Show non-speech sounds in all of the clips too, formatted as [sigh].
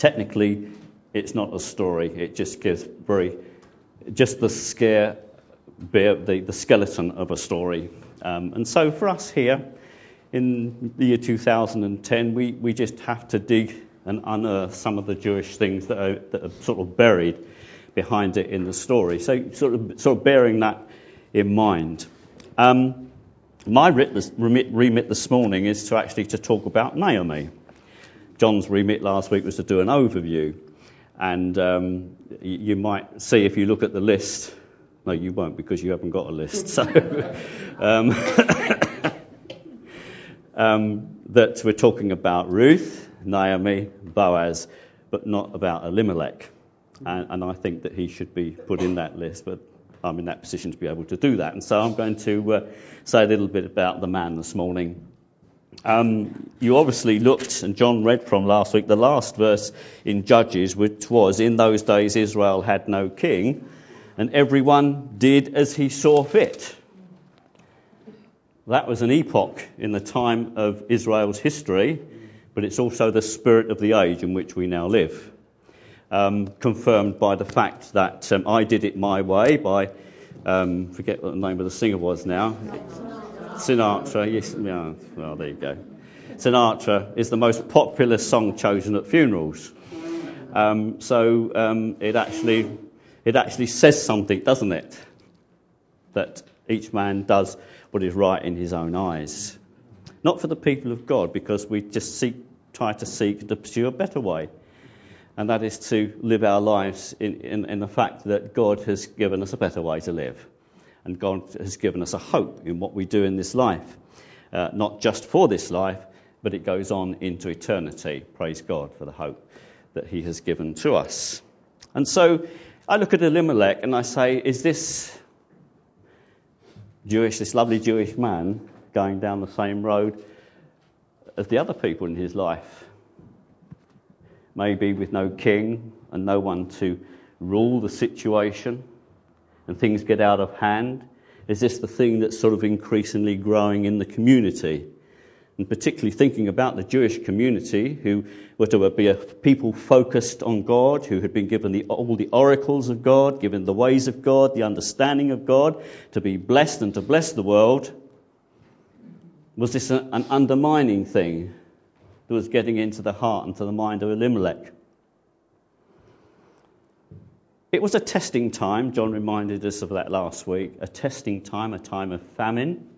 technically, it's not a story. It just gives very, just the scare, the, the skeleton of a story. Um, and so for us here in the year 2010, we, we just have to dig and unearth some of the Jewish things that are, that are sort of buried behind it in the story. So sort of, sort of bearing that in mind. Um, my remit this morning is to actually to talk about Naomi. John's remit last week was to do an overview. And um, you might see if you look at the list, no, you won't because you haven't got a list. So, [laughs] um, [laughs] um, that we're talking about Ruth, Naomi, Boaz, but not about Elimelech. And, and, I think that he should be put in that list, but I'm in that position to be able to do that. And so I'm going to uh, say a little bit about the man this morning. Um, you obviously looked, and John read from last week, the last verse in Judges, which was, In those days Israel had no king, and everyone did as he saw fit. That was an epoch in the time of Israel's history, but it's also the spirit of the age in which we now live. Um, confirmed by the fact that um, I did it my way by, um, forget what the name of the singer was now. Sinatra, yes, yeah, well, there you go. Sinatra is the most popular song chosen at funerals. Um, so um, it actually it actually says something, doesn't it? That each man does what is right in his own eyes. Not for the people of God, because we just seek, try to seek to pursue a better way. And that is to live our lives in, in, in the fact that God has given us a better way to live and God has given us a hope in what we do in this life. Uh, not just for this life, but it goes on into eternity. Praise God for the hope that He has given to us. And so I look at Elimelech and I say, is this Jewish, this lovely Jewish man, going down the same road as the other people in his life? Maybe with no king and no one to rule the situation and things get out of hand? Is this the thing that's sort of increasingly growing in the community? And particularly thinking about the Jewish community, who were to be a people focused on God, who had been given the, all the oracles of God, given the ways of God, the understanding of God, to be blessed and to bless the world. Was this an undermining thing that was getting into the heart and to the mind of Elimelech? It was a testing time. John reminded us of that last week. A testing time, a time of famine,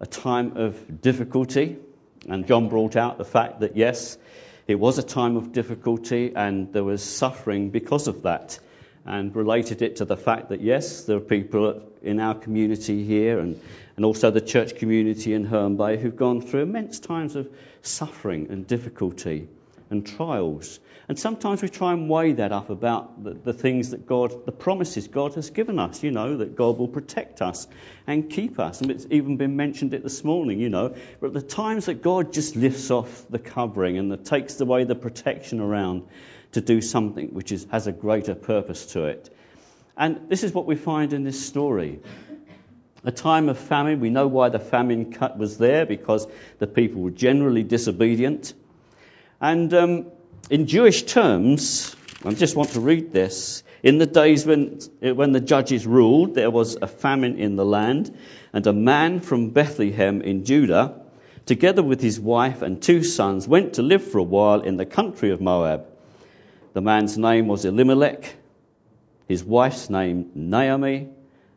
a time of difficulty. And John brought out the fact that, yes, it was a time of difficulty and there was suffering because of that. And related it to the fact that, yes, there are people in our community here and, and also the church community in Herne Bay who've gone through immense times of suffering and difficulty and trials. And sometimes we try and weigh that up about the, the, things that God, the promises God has given us, you know, that God will protect us and keep us. And it's even been mentioned it this morning, you know. But the times that God just lifts off the covering and that takes away the protection around to do something which is, has a greater purpose to it. And this is what we find in this story. A time of famine, we know why the famine cut was there because the people were generally disobedient. And um, in Jewish terms, I just want to read this. In the days when, eh, when the judges ruled, there was a famine in the land, and a man from Bethlehem in Judah, together with his wife and two sons, went to live for a while in the country of Moab. The man's name was Elimelech, his wife's name Naomi,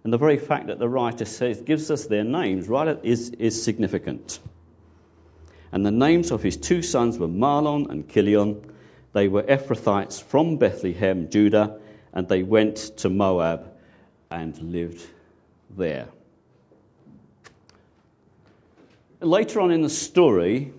and the very fact that the writer says gives us their names right is, is significant. And the names of his two sons were Mahlon and Chilion. They were Ephrathites from Bethlehem, Judah, and they went to Moab and lived there. Later on in the story,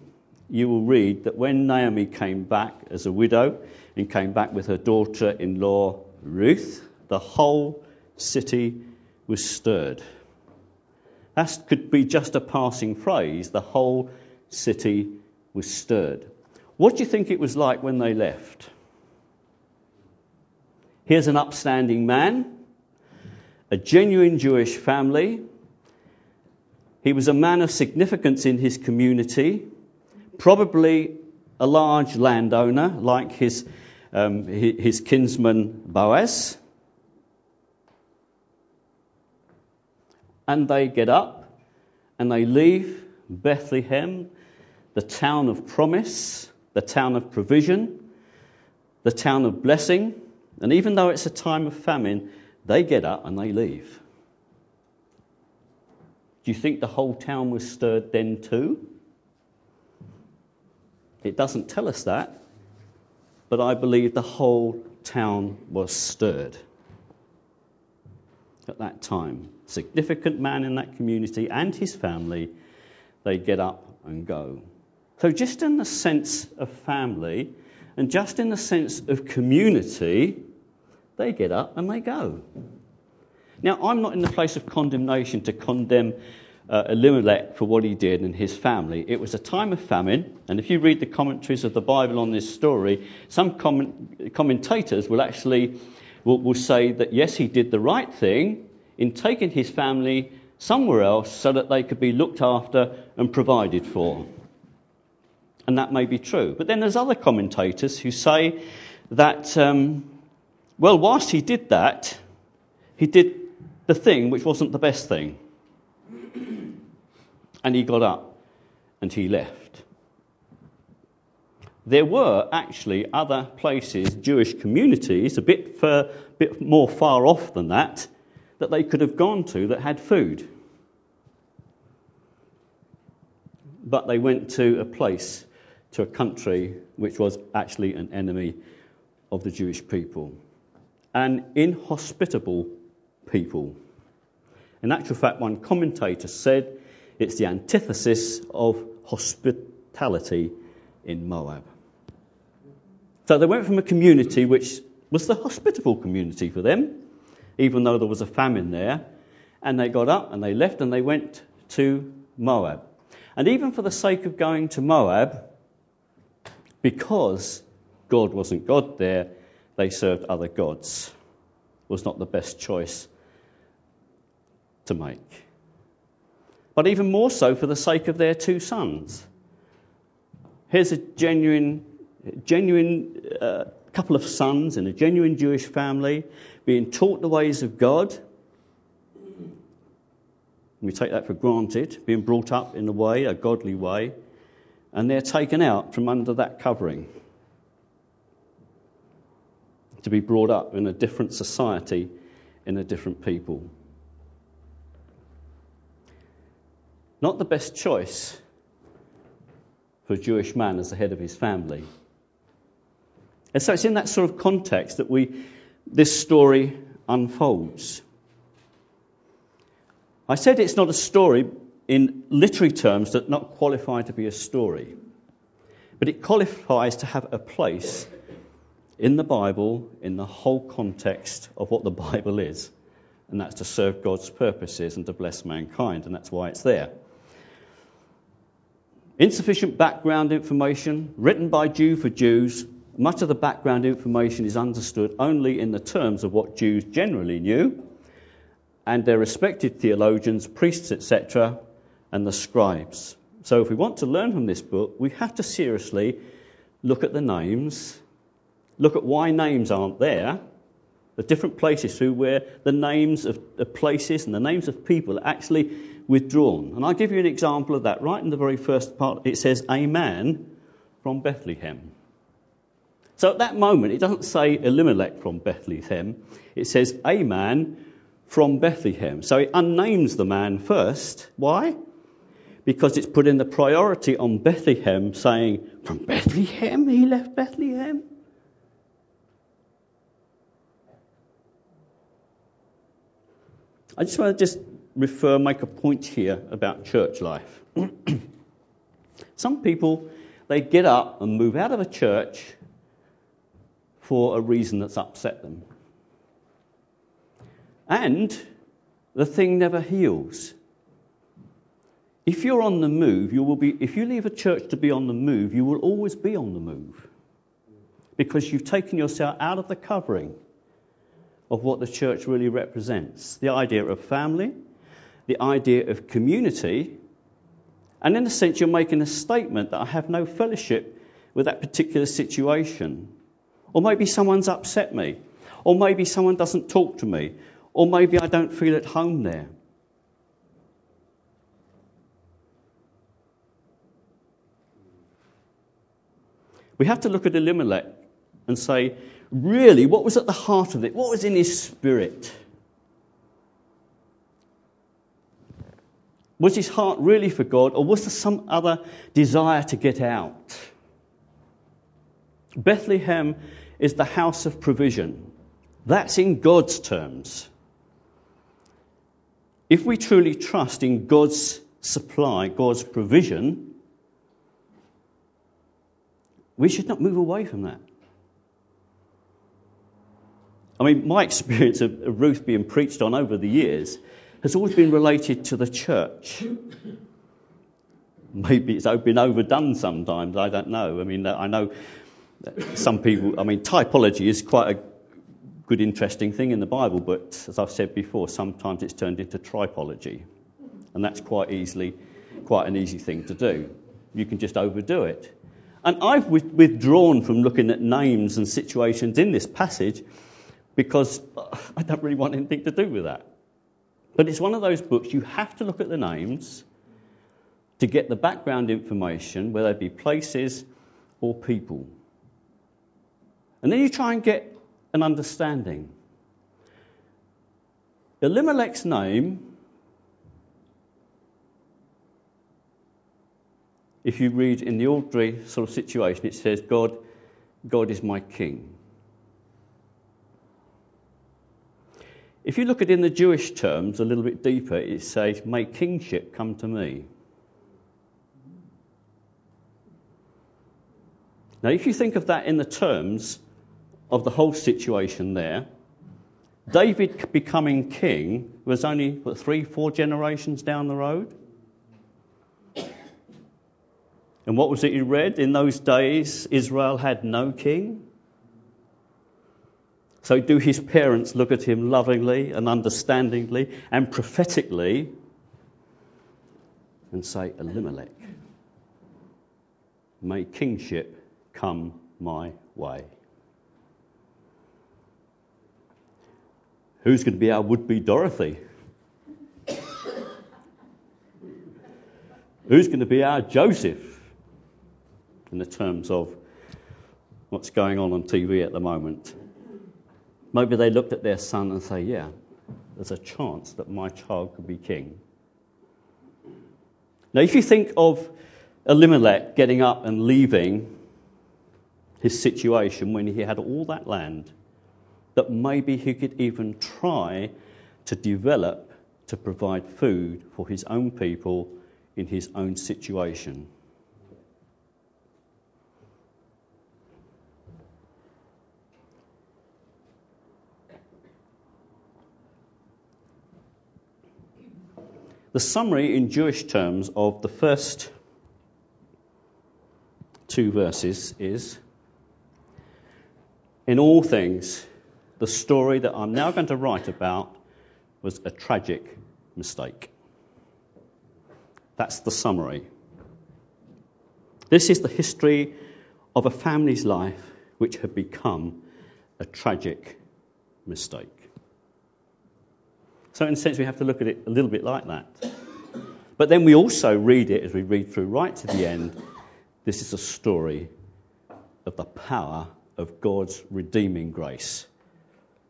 you will read that when Naomi came back as a widow and came back with her daughter in law Ruth, the whole city was stirred. That could be just a passing phrase. The whole city was stirred. What do you think it was like when they left? Here's an upstanding man, a genuine Jewish family. He was a man of significance in his community, probably a large landowner like his, um, his kinsman Boaz. And they get up and they leave Bethlehem, the town of promise, the town of provision, the town of blessing. And even though it's a time of famine, they get up and they leave. Do you think the whole town was stirred then too? It doesn't tell us that, but I believe the whole town was stirred at that time. Significant man in that community and his family, they get up and go. So, just in the sense of family and just in the sense of community, they get up and they go. Now, I'm not in the place of condemnation to condemn uh, Elimelech for what he did and his family. It was a time of famine, and if you read the commentaries of the Bible on this story, some comment- commentators will actually will, will say that yes, he did the right thing in taking his family somewhere else so that they could be looked after and provided for. And that may be true. But then there's other commentators who say that, um, well, whilst he did that, he did the thing which wasn't the best thing. [clears throat] And he got up and he left. There were actually other places, Jewish communities, a bit, fur, bit more far off than that, that they could have gone to that had food. But they went to a place, to a country which was actually an enemy of the Jewish people. An inhospitable people. In actual fact, one commentator said it's the antithesis of hospitality in Moab. So they went from a community which was the hospitable community for them, even though there was a famine there, and they got up and they left and they went to Moab. And even for the sake of going to Moab, because God wasn't God there, they served other gods. Was not the best choice to make. But even more so for the sake of their two sons. Here's a genuine, genuine uh, couple of sons in a genuine Jewish family being taught the ways of God. We take that for granted, being brought up in a way, a godly way, and they're taken out from under that covering to be brought up in a different society, in a different people. Not the best choice for a Jewish man as the head of his family. And so it's in that sort of context that we, this story unfolds. I said it's not a story in literary terms that not qualify to be a story, but it qualifies to have a place in the Bible in the whole context of what the [laughs] Bible is, and that's to serve God's purposes and to bless mankind, and that's why it's there. Insufficient background information, written by Jew for Jews. Much of the background information is understood only in the terms of what Jews generally knew, and their respected theologians, priests, etc., and the scribes. So, if we want to learn from this book, we have to seriously look at the names, look at why names aren't there, the different places through where the names of, places and the names of people are actually withdrawn. And I'll give you an example of that. Right in the very first part, it says, A man from Bethlehem. So at that moment, it doesn't say Elimelech from Bethlehem, it says, A man from Bethlehem. So it unnames the man first. Why? Because it's putting the priority on Bethlehem, saying, From Bethlehem? He left Bethlehem? I just want to just refer, make a point here about church life. [clears throat] Some people, they get up and move out of a church for a reason that's upset them. And the thing never heals. If you're on the move, you will be, if you leave a church to be on the move, you will always be on the move. Because you've taken yourself out of the covering of what the church really represents the idea of family, the idea of community, and in a sense, you're making a statement that I have no fellowship with that particular situation. Or maybe someone's upset me. Or maybe someone doesn't talk to me. Or maybe I don't feel at home there. We have to look at Elimelech and say, really, what was at the heart of it? What was in his spirit? Was his heart really for God, or was there some other desire to get out? Bethlehem is the house of provision. That's in God's terms. If we truly trust in God's supply, God's provision, we should not move away from that. I mean, my [laughs] experience of, Ruth being preached on over the years has always been related to the church. [laughs] Maybe it's been overdone sometimes, I don't know. I mean, uh, I know some people, I mean, typology is quite a good, interesting thing in the Bible, but as I've said before, sometimes it's turned into tripology. And that's quite easily, quite an easy thing to do. You can just overdo it. And I've withdrawn from looking at names and situations in this passage because uh, I don't really want anything to do with that. But it's one of those books you have to look at the names to get the background information, whether it be places or people. And then you try and get an understanding. Elimelech's name if you read in the ordinary sort of situation, it says, God, God is my king. If you look at it in the Jewish terms a little bit deeper, it says, May kingship come to me. Now, if you think of that in the terms of the whole situation there, David becoming king was only what, three, four generations down the road. And what was it you read? In those days, Israel had no king. So, do his parents look at him lovingly and understandingly and prophetically and say, Elimelech, may kingship come my way? Who's going to be our would be Dorothy? Who's going to be our Joseph? In the terms of what's going on on TV at the moment. Maybe they looked at their son and say, Yeah, there's a chance that my child could be king. Now, if you think of Elimelech getting up and leaving his situation when he had all that land, that maybe he could even try to develop to provide food for his own people in his own situation. The summary in Jewish terms of the first two verses is In all things, the story that I'm now going to write about was a tragic mistake. That's the summary. This is the history of a family's life which had become a tragic mistake. So, in a sense, we have to look at it a little bit like that. But then we also read it as we read through right to the end. This is a story of the power of God's redeeming grace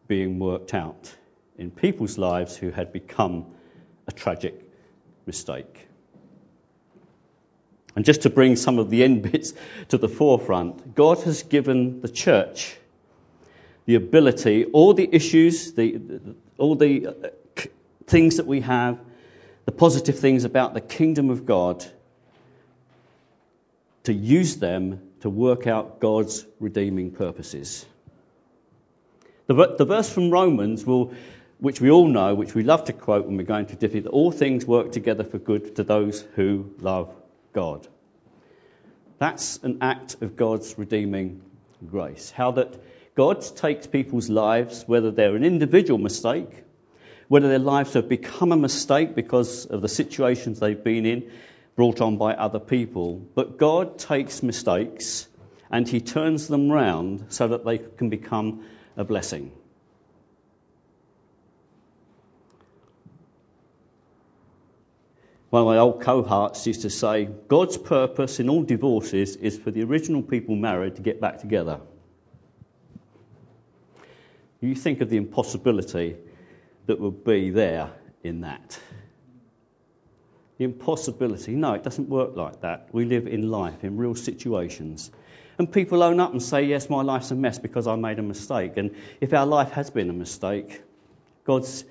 being worked out in people's lives who had become a tragic mistake. And just to bring some of the end [laughs] bits to the forefront, God has given the church the ability, all the issues, the, all the uh, things that we have, the positive things about the kingdom of God, to use them to work out God's redeeming purposes. The, the verse from Romans will, which we all know, which we love to quote when we're going to differ, that all things work together for good to those who love God. That's an act of God's redeeming grace. How that God takes people's lives, whether they're an individual mistake whether their lives have become a mistake because of the situations they've been in, brought on by other people. But God takes mistakes and he turns them round so that they can become a blessing. One of my old cohorts used to say, God's purpose in all divorces is for the original people married to get back together. You think of the impossibility that would be there in that. The impossibility. No, it doesn't work like that. We live in life, in real situations. And people own up and say, Yes, my life's a mess because I made a mistake. And if our life has been a mistake, God's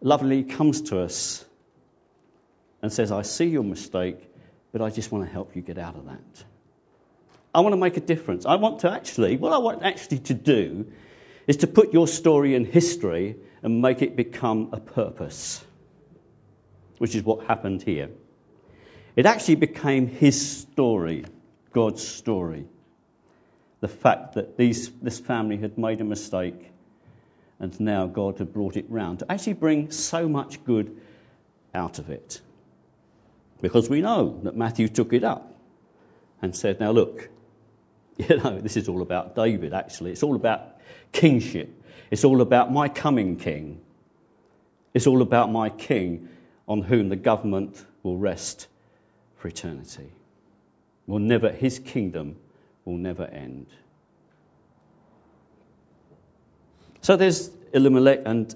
lovingly comes to us and says, I see your mistake, but I just want to help you get out of that. I want to make a difference. I want to actually, what I want actually to do is to put your story in history and make it become a purpose, which is what happened here. It actually became his story, God's story. The fact that these, this family had made a mistake and now God had brought it round to actually bring so much good out of it. Because we know that Matthew took it up and said, Now look, [laughs] you know, this is all about David, actually. It's all about kingship. It's all about my coming king. It's all about my king on whom the government will rest for eternity. Will never, his kingdom will never end. So there's Elimelech, and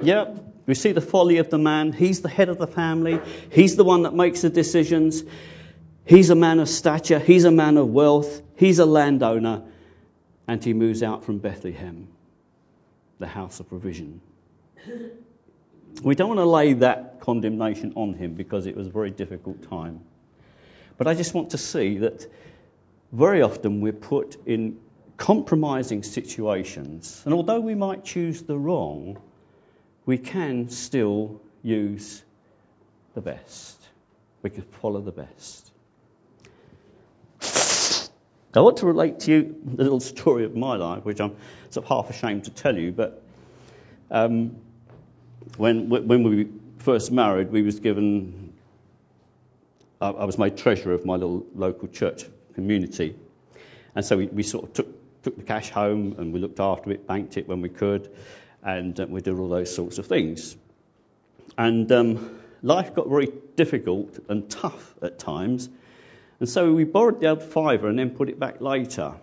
yeah, we see the folly of the man. He's the head of the family, he's the one that makes the decisions. He's a man of stature, he's a man of wealth, he's a landowner, and he moves out from Bethlehem, the house of provision. We don't want to lay that condemnation on him because it was a very difficult time. But I just want to see that very often we're put in compromising situations, and although we might choose the wrong, we can still use the best. We can follow the best. I want to relate to you the little story of my life, which I'm sort of half ashamed to tell you. But um, when when we first married, we was given. I, I was made treasurer of my little local church community, and so we, we sort of took took the cash home and we looked after it, banked it when we could, and uh, we did all those sorts of things. And um, life got very difficult and tough at times, and so we borrowed the old fiver and then put it back later.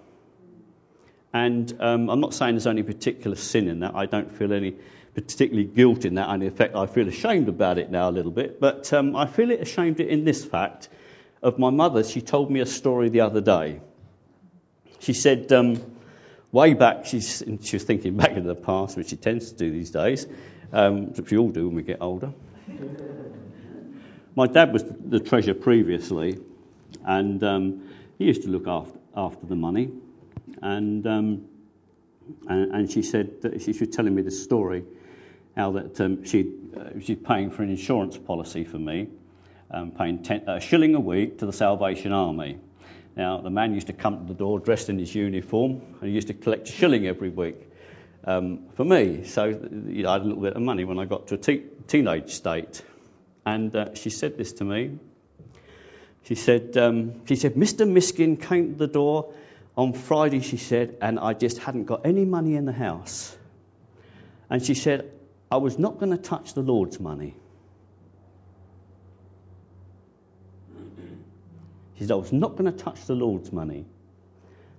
And um, I'm not saying there's any particular sin in that. I don't feel any particularly guilt in that. And in fact, I feel ashamed about it now a little bit. But um, I feel it ashamed in this fact of my mother. She told me a story the other day. She said, um, way back, she's, she was thinking back into the past, which she tends to do these days, um, which we all do when we get older. [laughs] My dad was the treasurer previously, and um, he used to look after, after the money. And, um, and, and, she said that she was telling me this story, how that um, she uh, she's paying for an insurance policy for me, um, paying ten, a shilling a week to the Salvation Army. Now, the man used to come to the door dressed in his uniform and he used to collect a shilling every week um, for me. So you know, I had a little bit of money when I got to a te- teenage state. And uh, she said this to me. She said, um, she said, Mr. Miskin came to the door on Friday, she said, and I just hadn't got any money in the house. And she said, I was not going to touch the Lord's money. She said, I was not going to touch the Lord's money.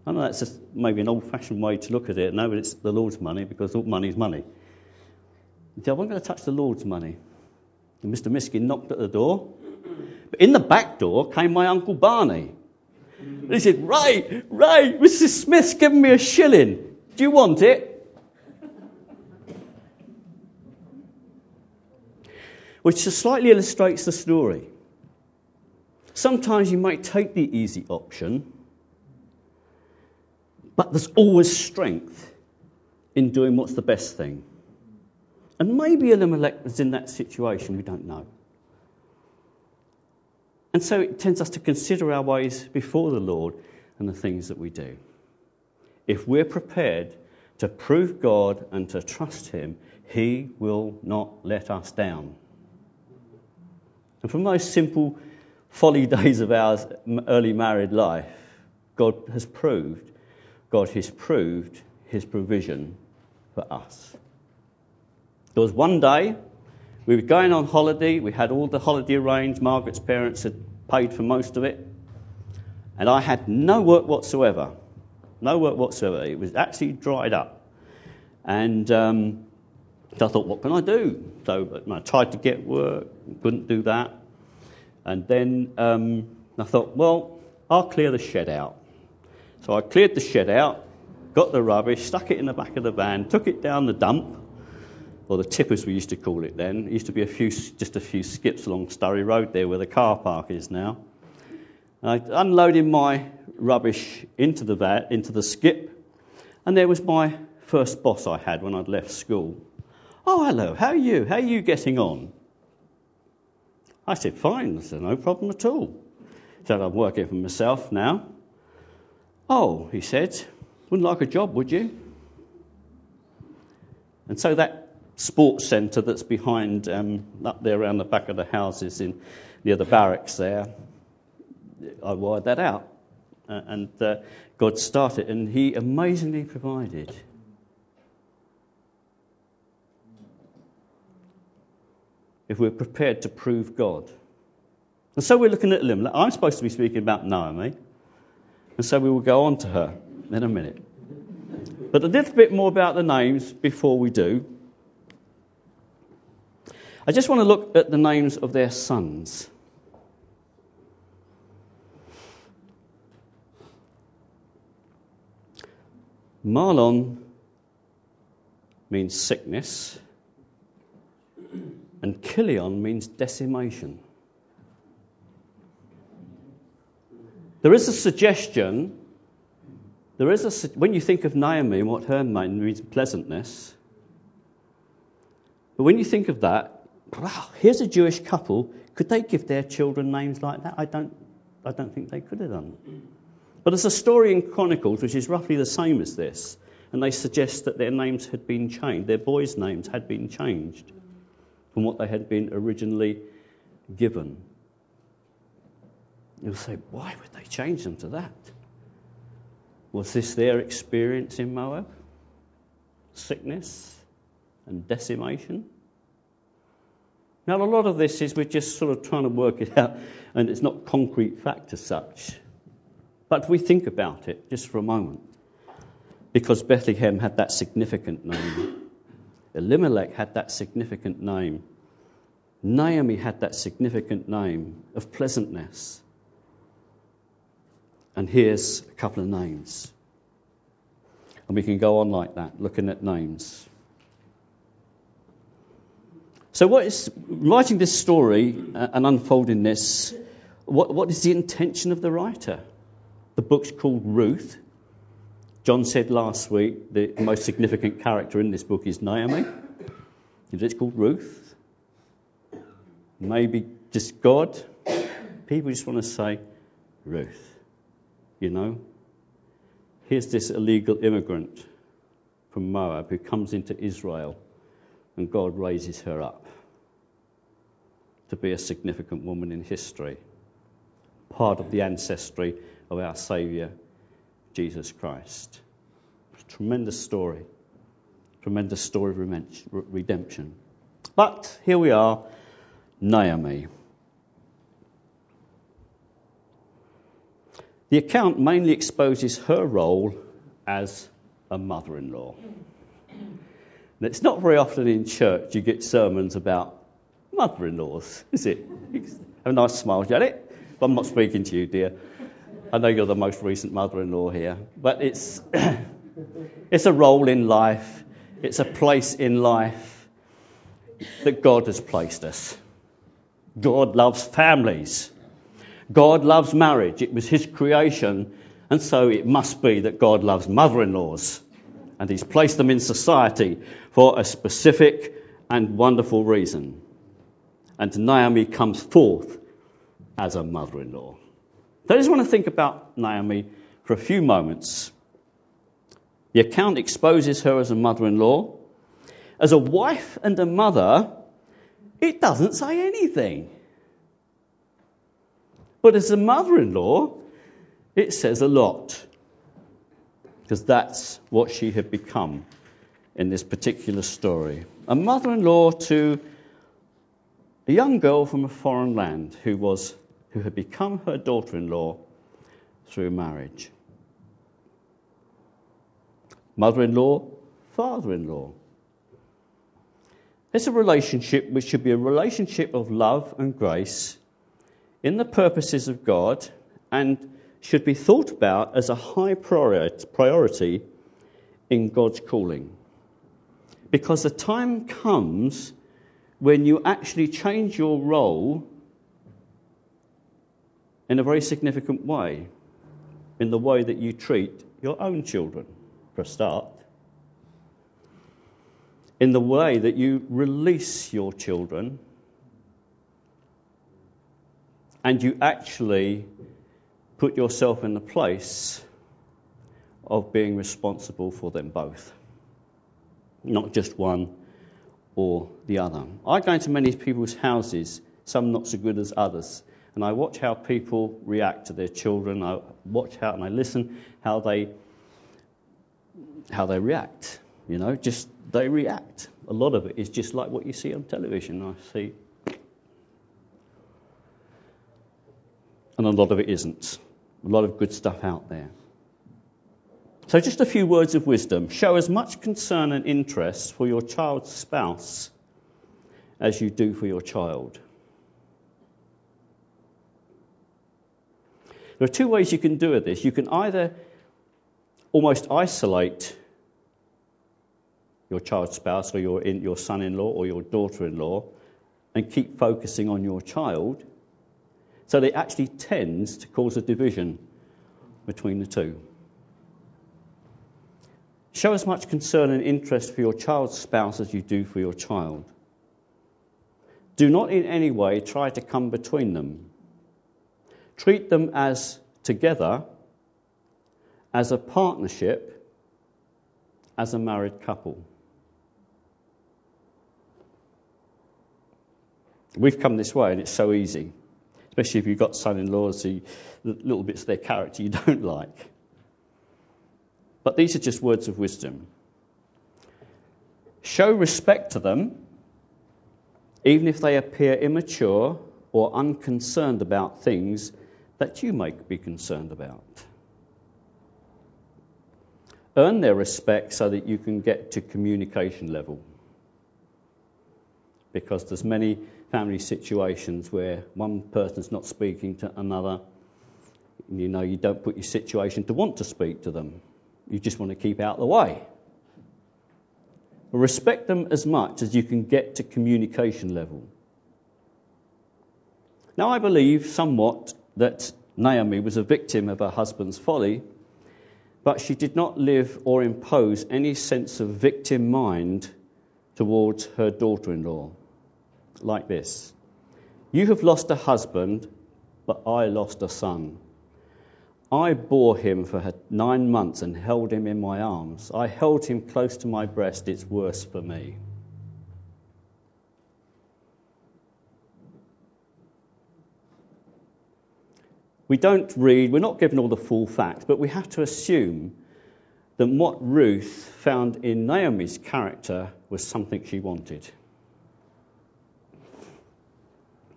I know that's just maybe an old fashioned way to look at it. No, but it's the Lord's money because all money is money. She said, I wasn't going to touch the Lord's money. And Mr. Miskin knocked at the door. But in the back door came my Uncle Barney. And he said, Right, right, Mrs. Smith's given me a shilling. Do you want it? Which slightly illustrates the story. Sometimes you might take the easy option, but there's always strength in doing what's the best thing. And maybe Elimelech was in that situation, we don't know. And so it tends us to consider our ways before the Lord and the things that we do. If we're prepared to prove God and to trust Him, He will not let us down. And from those simple folly [laughs] days of our early married life, God has proved, God has proved his provision for us. There was one day we were going on holiday, we had all the holiday arranged, Margaret's parents had paid for most of it, and I had no work whatsoever. No work whatsoever. It was actually dried up. And um, I thought, what can I do? So I tried to get work, couldn't do that. And then um, I thought, well, I'll clear the shed out. So I cleared the shed out, got the rubbish, stuck it in the back of the van, took it down the dump, or the tip as we used to call it then. It used to be a few, just a few skips along Sturry Road there where the car park is now. I unloaded my rubbish into the van, into the skip, and there was my first boss I had when I'd left school. Oh, hello, how are you? How are you getting on? I said, fine. I said, no problem at all. He said, I'm working for myself now. Oh, he said, wouldn't like a job, would you? And so that sports centre that's behind, um, up there around the back of the houses in near the barracks there, I wired that out. Uh, and uh, God started, and He amazingly provided. If we're prepared to prove God. And so we're looking at Elimelech. I'm supposed to be speaking about Naomi. And so we will go on to her in a minute. But a little bit more about the names before we do. I just want to look at the names of their sons. Mahlon means sickness, and Chilion means decimation. There is a suggestion, there is a, when you think of Naomi and what her name means pleasantness, but when you think of that, wow, here's a Jewish couple, could they give their children names like that? I don't, I don't think they could have done. But there's a story in Chronicles which is roughly the same as this, and they suggest that their names had been changed, their boys' names had been changed from what they had been originally given. You'll say, why would they change them to that? Was this their experience in Moab? Sickness and decimation? Now, a lot of this is we're just sort of trying to work it out, and it's not concrete fact as such. But we think about it just for a moment. Because Bethlehem had that significant name, Elimelech had that significant name, Naomi had that significant name of pleasantness. And here's a couple of names. And we can go on like that, looking at names. So, what is writing this story uh, and unfolding this? What, what is the intention of the writer? The book's called Ruth. John said last week the most significant character in this book is Naomi. It's called Ruth. Maybe just God. People just want to say Ruth. You know? Here's this illegal immigrant from Moab who comes into Israel, and God raises her up to be a significant woman in history, part of the ancestry of our Saviour, Jesus Christ. Tremendous story. Tremendous story of redemption. But here we are, Naomi. The account mainly exposes her role as a mother in law. It's not very often in church you get sermons about mother in laws, is it? Have a nice smile, Janet. But I'm not speaking to you, dear. I know you're the most recent mother in law here. But it's, [coughs] it's a role in life, it's a place in life that God has placed us. God loves families. God loves marriage. It was His creation, and so it must be that God loves mother in laws. And He's placed them in society for a specific and wonderful reason. And Naomi comes forth as a mother in law. I just want to think about Naomi for a few moments. The account exposes her as a mother in law. As a wife and a mother, it doesn't say anything. But as a mother in law, It says a lot because that's what she had become in this particular story. A mother in law to a young girl from a foreign land who, was, who had become her daughter in law through marriage. Mother in law, father in law. It's a relationship which should be a relationship of love and grace in the purposes of God and should be thought about as a high priority in God's calling. Because the time comes when you actually change your role in a very significant way, in the way that you treat your own children, for a start, in the way that you release your children, and you actually put yourself in the place of being responsible for them both, not just one or the other. I go into many people's houses, some not so good as others, and I watch how people react to their children. I watch how and I listen how they how they react. You know, just they react. A lot of it is just like what you see on television. I see, and a lot of it isn't. A lot of good stuff out there. So, just a few words of wisdom. Show as much concern and interest for your child's spouse as you do for your child. There are two ways you can do this. You can either almost isolate your child's spouse or your, your son in law or your daughter in law and keep focusing on your child. So it actually tends to cause a division between the two. Show as much concern and interest for your child's spouse as you do for your child. Do not in any way try to come between them. Treat them as together, as a partnership, as a married couple. We've come this way and it's so easy, especially if you've got son in laws who little bits of their character you [laughs] don't like. But these are just words of wisdom. Show respect to them, even if they appear immature or unconcerned about things that you might be concerned about. Earn their respect so that you can get to communication level. Because there's many family situations where one person's not speaking to another. You know, you don't put your situation to want to speak to them. You just want to keep out of the way. Respect them as much as you can get to communication level. Now, I believe somewhat that Naomi was a victim of her husband's folly, but she did not live or impose any sense of victim mind towards her daughter in law like this You have lost a husband, but I lost a son. I bore him for nine months and held him in my arms. I held him close to my breast. It's worse for me. We don't read, we're not given all the full facts, but we have to assume that what Ruth found in Naomi's character was something she wanted.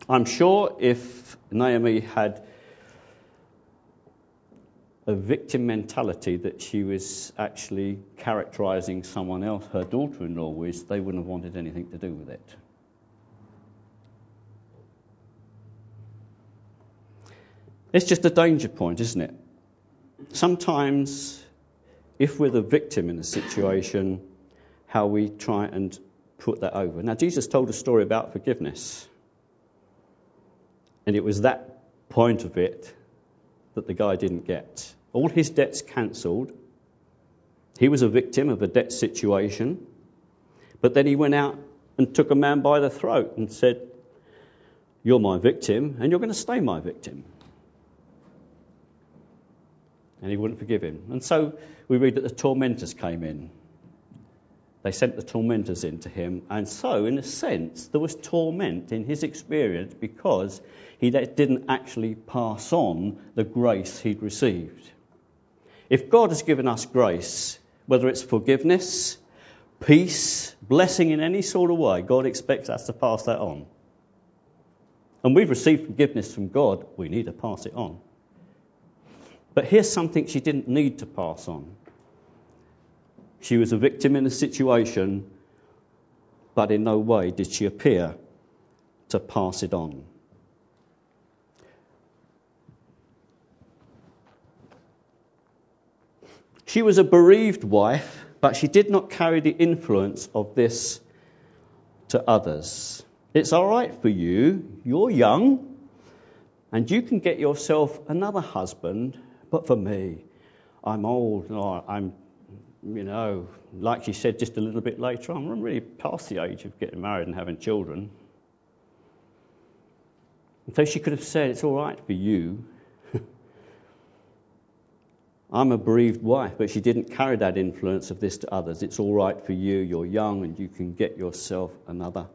I'm sure if Naomi had a victim mentality that she was actually characterizing someone else, her daughter in law, with, they wouldn't have wanted anything to do with it. It's just a danger point, isn't it? Sometimes, if we're the victim in a situation, how we try and put that over. Now, Jesus told a story about forgiveness. And it was that point of it that the guy didn't get. All his debts cancelled. He was a victim of a debt situation. But then he went out and took a man by the throat and said, You're my victim, and you're going to stay my victim. And he wouldn't forgive him. And so we read that the tormentors came in. They sent the tormentors into him, and so, in a sense, there was torment in his experience because he didn't actually pass on the grace he'd received. If God has given us grace, whether it's forgiveness, peace, blessing in any sort of way, God expects us to pass that on. And we've received forgiveness from God, we need to pass it on. But here's something she didn't need to pass on. She was a victim in a situation, but in no way did she appear to pass it on. She was a bereaved wife, but she did not carry the influence of this to others. It's all right for you, you're young, and you can get yourself another husband, but for me, I'm old, I'm you know, like she said just a little bit later on, I'm really past the age of getting married and having children. And so she could have said, It's all right for you. I'm a bereaved wife, but she didn't carry that influence of this to others. It's all right for you, you're young, and you can get yourself another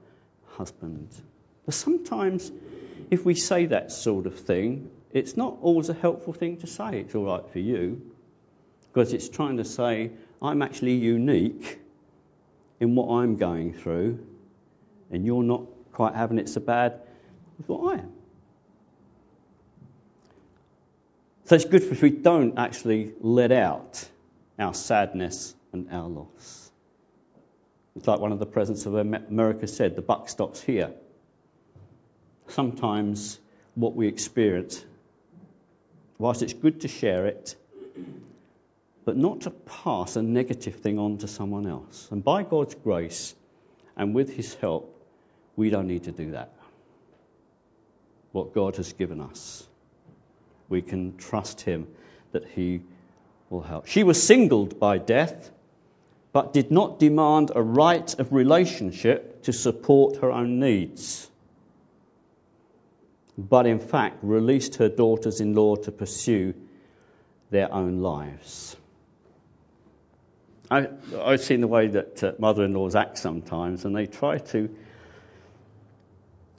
husband. But sometimes, if we say that sort of thing, it's not always a helpful thing to say, it's all right for you, because it's trying to say, I'm actually unique in what I'm going through, and you're not quite having it so bad as what I am. So it's good if we don't actually let out our sadness and our loss. It's like one of the presidents of America said the buck stops here. Sometimes what we experience, whilst it's good to share it, but not to pass a negative thing on to someone else. And by God's grace and with His help, we don't need to do that. What God has given us, we can trust Him that He will help. She was singled by death, but did not demand a right of relationship to support her own needs, but in fact released her daughters in law to pursue their own lives. I, I've seen the way that uh, mother in laws act sometimes, and they try to.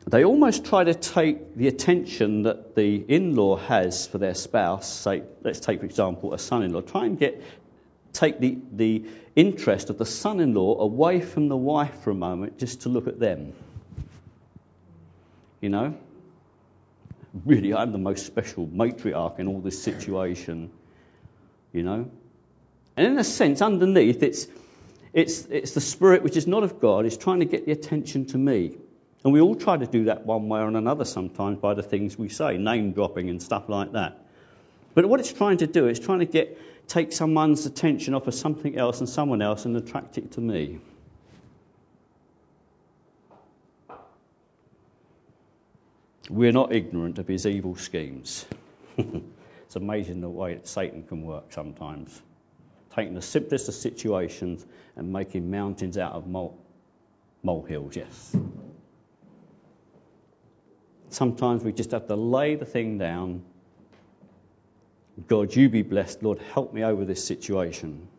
They almost try to take the attention that the in law has for their spouse, say, let's take, for example, a son in law, try and get, take the, the interest of the son in law away from the wife for a moment just to look at them. You know? Really, I'm the most special matriarch in all this situation. You know? And in a sense, underneath, it's, it's, it's the spirit which is not of God, is trying to get the attention to me. And we all try to do that one way or another sometimes by the things we say, name dropping and stuff like that. But what it's trying to do is trying to get take someone's attention off of something else and someone else and attract it to me. We're not ignorant of his evil schemes. [laughs] it's amazing the way Satan can work sometimes taking the simplest of situations and making mountains out of mole, molehills, yes. Sometimes we just have to lay the thing down. God, you be blessed. Lord, help me over this situation.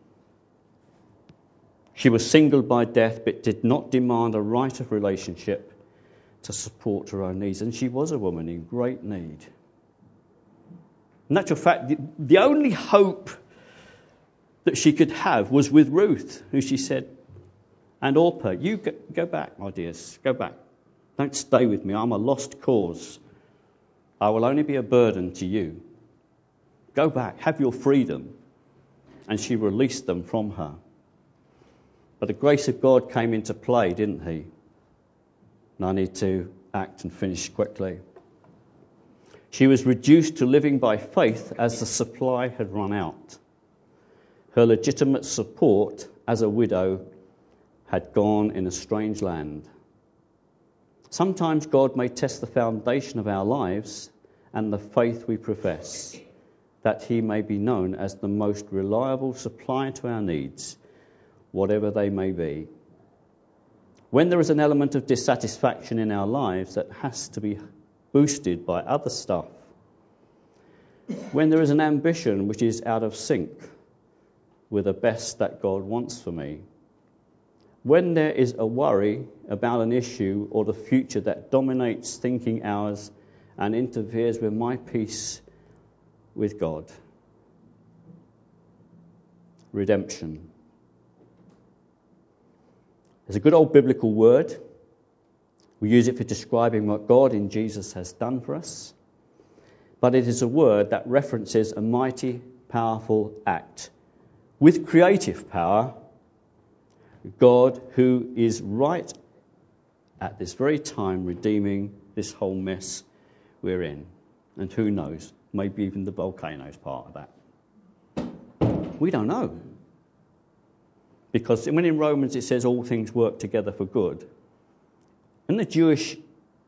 She was singled by death, but did not demand a right of relationship to support her own needs. And she was a woman in great need. In actual fact, the, only hope that she could have was with Ruth, who she said, and Orpah, you go back, my dears, go back. Don't stay with me. I'm a lost cause. I will only be a burden to you. Go back, have your freedom. And she released them from her. But the grace of God came into play, didn't he? And I need to act and finish quickly. She was reduced to living by faith as the supply had run out. Her legitimate support as a widow had gone in a strange land. Sometimes God may test the foundation of our lives and the faith we profess, that He may be known as the most reliable supplier to our needs, whatever they may be. When there is an element of dissatisfaction in our lives that has to be boosted by other stuff, when there is an ambition which is out of sync with the best that God wants for me. When there is a worry about an issue or the future that dominates thinking hours and interferes with my peace with God. Redemption. It's a good old biblical word. We use it for describing what God in Jesus has done for us. But it is a word that references a mighty, powerful act with creative power. God, who is right at this very time redeeming this whole mess we're in. And who knows, maybe even the volcano is part of that. We don't know. Because when in Romans it says all things work together for good, in the Jewish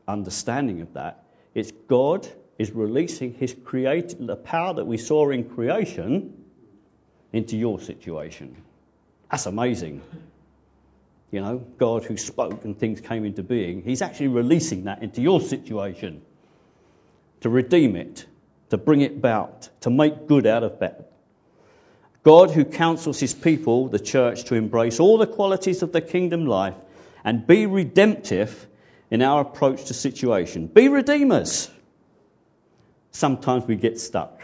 understanding of that, it's God is releasing his create the power that we saw in creation into your situation. That's amazing. You know, God who spoke and things came into being, he's actually releasing that into your situation to redeem it, to bring it about, to make good out of that. God who counsels his people, the church, to embrace all the qualities of the kingdom life and be redemptive in our approach to situation. Be redeemers. Sometimes we get stuck.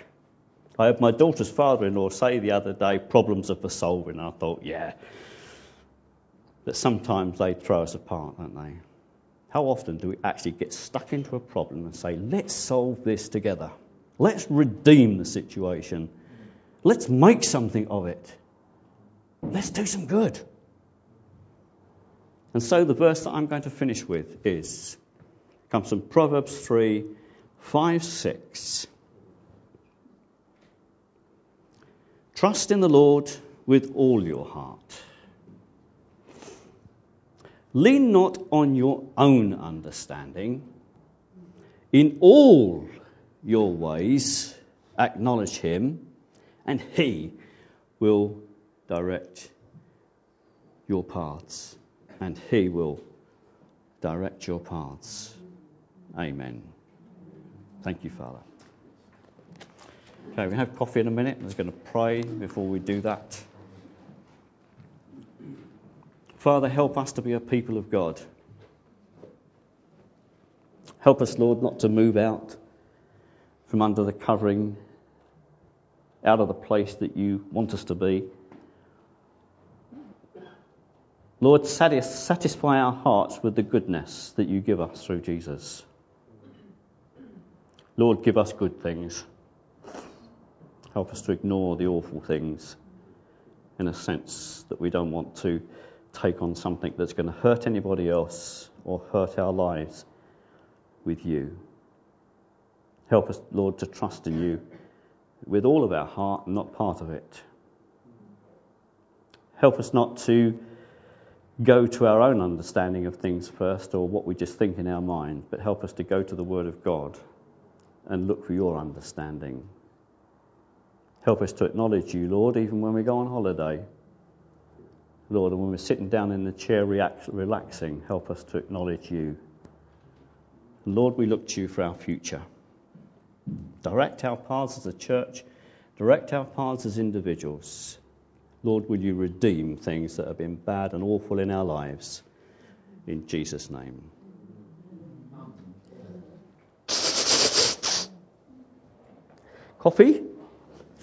I had my daughter's father in law say the other day, problems are for solving. I thought, yeah. But sometimes they throw us apart, don't they? How often do we actually get stuck into a problem and say, let's solve this together? Let's redeem the situation. Let's make something of it. Let's do some good. And so the verse that I'm going to finish with is comes from Proverbs 3 5 6. Trust in the Lord with all your heart. Lean not on your own understanding. In all your ways, acknowledge him, and he will direct your paths. And he will direct your paths. Amen. Thank you, Father. Okay, we have coffee in a minute. I was going to pray before we do that. Father, help us to be a people of God. Help us, Lord, not to move out from under the covering, out of the place that you want us to be. Lord, satisfy our hearts with the goodness that you give us through Jesus. Lord, give us good things. Help us to ignore the awful things in a sense that we don't want to take on something that's going to hurt anybody else or hurt our lives with you. Help us, Lord, to trust in you with all of our heart not part of it. Help us not to go to our own understanding of things first or what we just think in our mind, but help us to go to the Word of God and look for your understanding. Help us to acknowledge you, Lord, even when we go on holiday. Lord, and when we're sitting down in the chair relaxing, help us to acknowledge you. Lord, we look to you for our future. Direct our paths as a church, direct our paths as individuals. Lord, will you redeem things that have been bad and awful in our lives? In Jesus' name. Coffee?